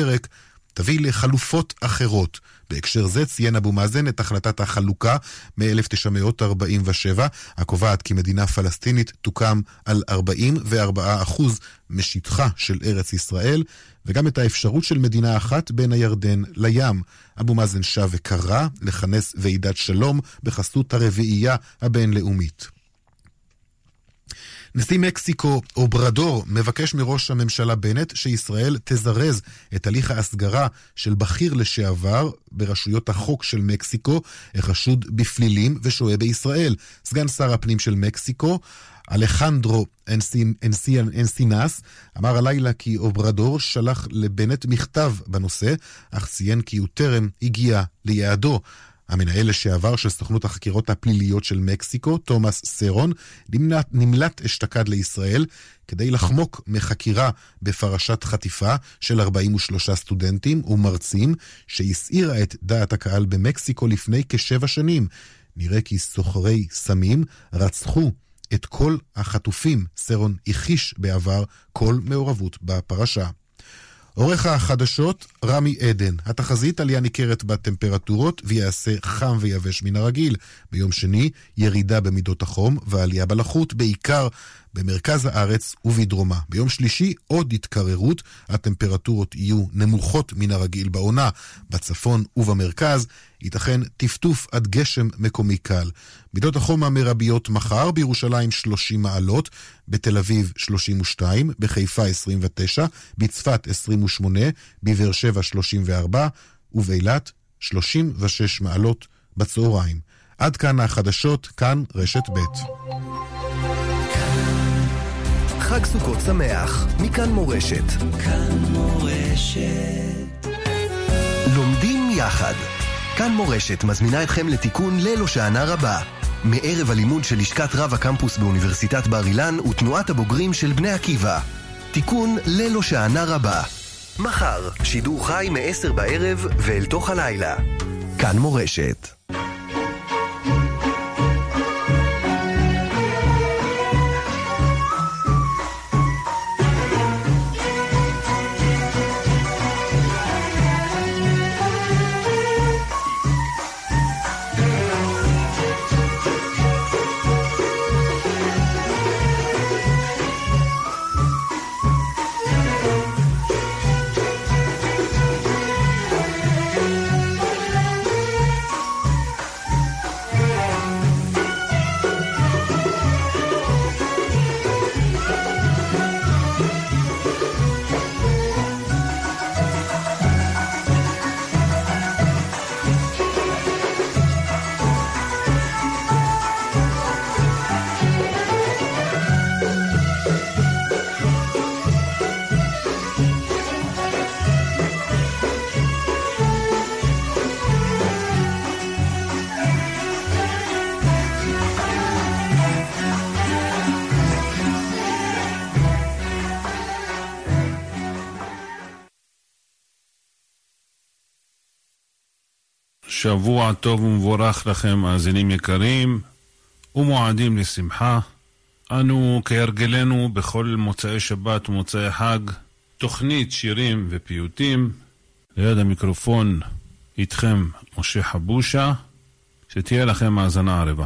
הפרק תביא לחלופות אחרות. בהקשר זה ציין אבו מאזן את החלטת החלוקה מ-1947, הקובעת כי מדינה פלסטינית תוקם על 44% משטחה של ארץ ישראל, וגם את האפשרות של מדינה אחת בין הירדן לים. אבו מאזן שב וקרא לכנס ועידת שלום בחסות הרביעייה הבינלאומית. נשיא מקסיקו אוברדור מבקש מראש הממשלה בנט שישראל תזרז את הליך ההסגרה של בכיר לשעבר ברשויות החוק של מקסיקו, החשוד בפלילים ושוהה בישראל. סגן שר הפנים של מקסיקו, אלחנדרו אנסינס, אמר הלילה כי אוברדור שלח לבנט מכתב בנושא, אך ציין כי הוא טרם הגיע ליעדו. המנהל לשעבר של סוכנות החקירות הפליליות של מקסיקו, תומאס סרון, נמלט, נמלט אשתקד לישראל כדי לחמוק מחקירה בפרשת חטיפה של 43 סטודנטים ומרצים שהסעירה את דעת הקהל במקסיקו לפני כשבע שנים. נראה כי סוחרי סמים רצחו את כל החטופים. סרון הכחיש בעבר כל מעורבות בפרשה. עורך החדשות, רמי עדן. התחזית עלייה ניכרת בטמפרטורות ויעשה חם ויבש מן הרגיל. ביום שני, ירידה במידות החום ועלייה בלחות, בעיקר במרכז הארץ ובדרומה. ביום שלישי עוד התקררות, הטמפרטורות יהיו נמוכות מן הרגיל בעונה. בצפון ובמרכז ייתכן טפטוף עד גשם מקומי קל. מידות החום המרביות מחר בירושלים 30 מעלות, בתל אביב 32, בחיפה 29, בצפת 28, בבאר שבע 34 ובאילת 36 מעלות בצהריים. עד כאן החדשות, כאן רשת ב'. חג סוכות שמח, מכאן מורשת. כאן מורשת. לומדים יחד. כאן מורשת מזמינה אתכם לתיקון ליל הושענא רבה. מערב הלימוד של לשכת רב הקמפוס באוניברסיטת בר אילן ותנועת הבוגרים של בני עקיבא. תיקון ליל הושענא רבה. מחר, שידור חי מ-10 בערב ואל תוך הלילה. כאן מורשת. שבוע טוב ומבורך לכם, מאזינים יקרים, ומועדים לשמחה. אנו כהרגלנו בכל מוצאי שבת ומוצאי חג, תוכנית שירים ופיוטים. ליד המיקרופון איתכם משה חבושה, שתהיה לכם האזנה ערבה.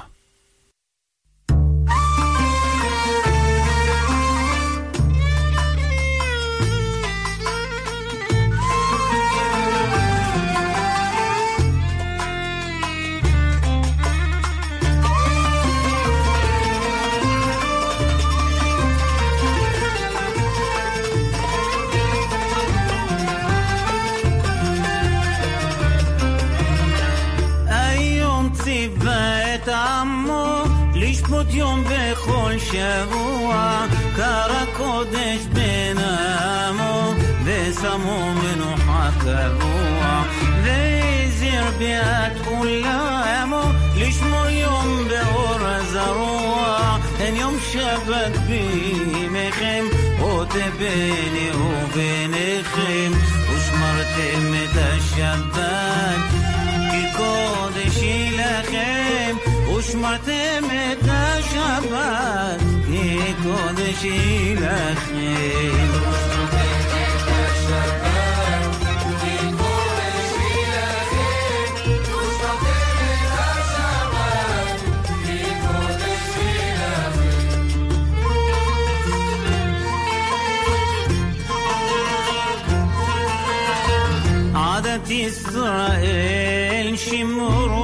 יום בכל שבוע קרא קודש בין עמו ושמו מנוחה קבוע והזהיר ביד כולמו לשמור יום באור הזרוע. אין יום שבת בימיכם עוד ביני וביניכם ושמרתם את השבת כי קודש היא לכם قسمت مهتر شود که کودشی لخیر عادت إسرائيل شمرون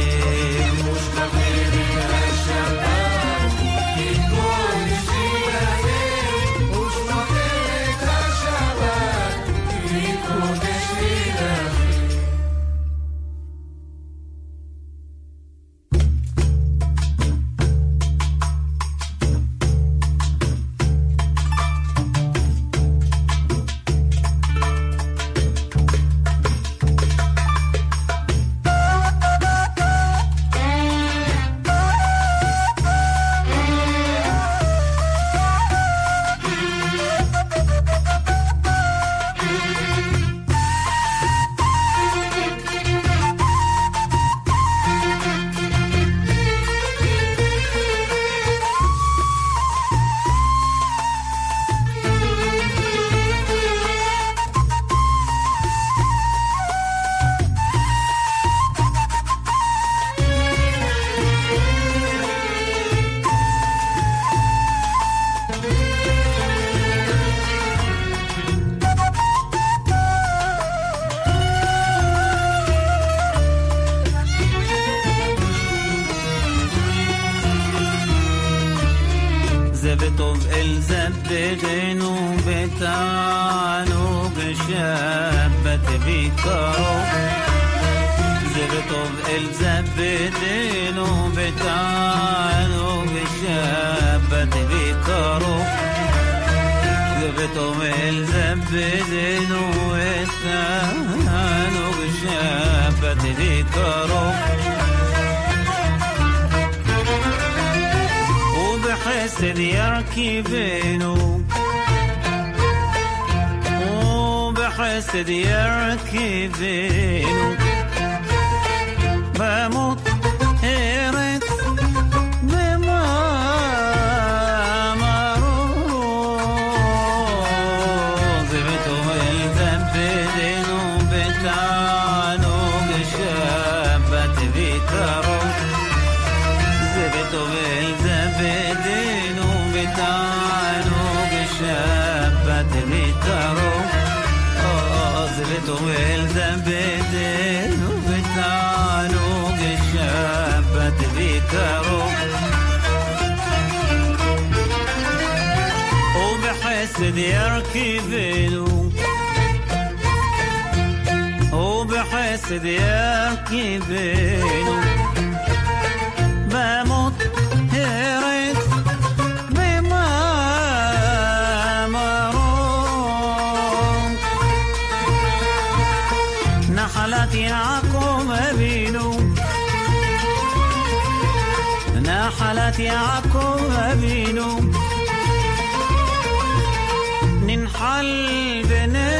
رقبتهم الزبدين واتنهنوا بالشافة دي كرم وبحسد يركبينه وبحسد يركبينه بموت يركب له وبحسد يركب له بموت هريت بما مرون. نحلات يعقوب أبينو نحلات يعقوب أبينو قلبنا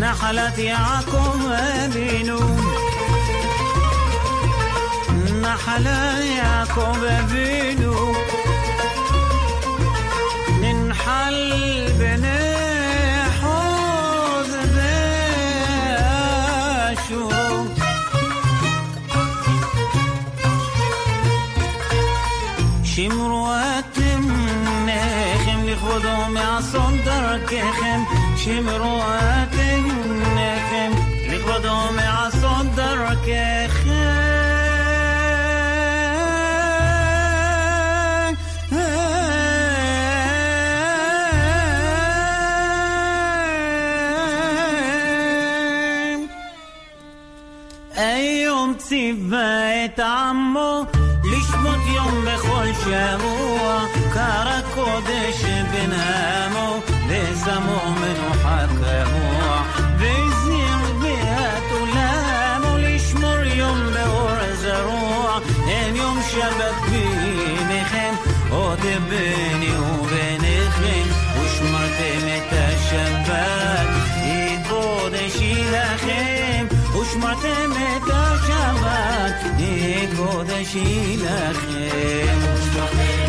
نحلت يعقوب بنو. نحلت يعقوب بنو. ننحل بنو דרככם שמרו אתם פניכם לכבודו מעשון דרככם היום ציווה את עמו לשמות יום בכל שבוע קרא קודש בן עמו ושמו מנוחה קבוע והזהיר ביאת עולמו לשמור יום באור זרוע אין יום שבת ביניכם עוד בני וביניכם ושמרתם את השבת קודשי לכם ושמרתם את השבת קודשי לכם רוני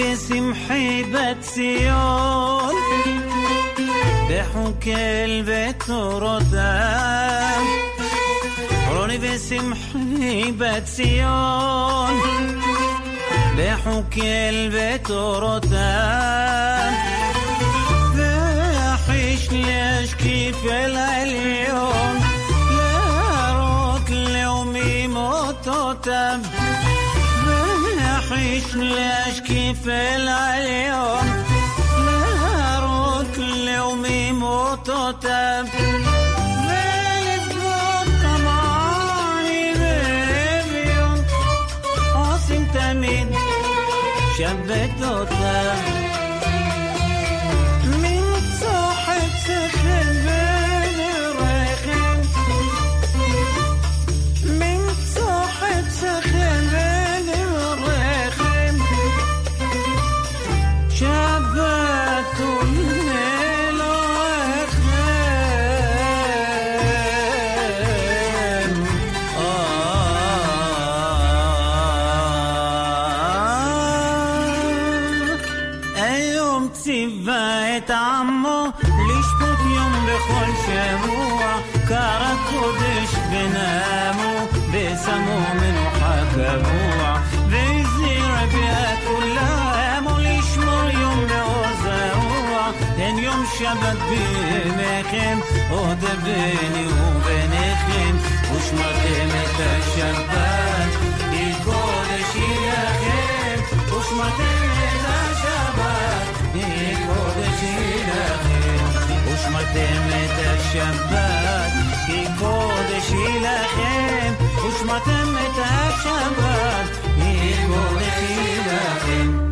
ושמחי בציון בחוקל ותורותיו. רוני ושמחי בציון בחוקל ותורותיו. ואחיש להשקיף אל העליון להראות לאומים אותותיו ואחיש להשקיף אל העליון להראות לאומים אותותיו ולפגות כמעני ואביון עושים השבת בימיכם, עוד ביני וביניכם, ושמרתם את השבת, היא קודש היא לכם, ושמרתם את השבת, היא קודש היא לכם, ושמרתם את השבת, היא קודש היא לכם, ושמרתם את השבת, היא קודש היא לכם.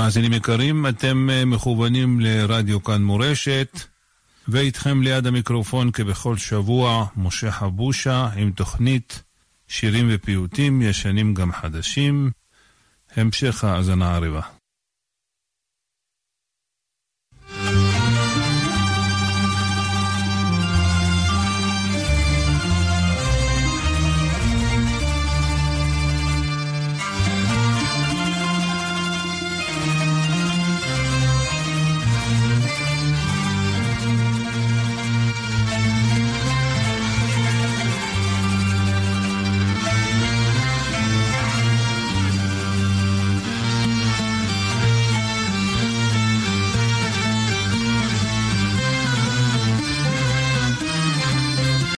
מאזינים יקרים, אתם אה, מכוונים לרדיו כאן מורשת, ואיתכם ליד המיקרופון כבכל שבוע, משה חבושה עם תוכנית שירים ופיוטים, ישנים גם חדשים. המשך האזנה ערבה.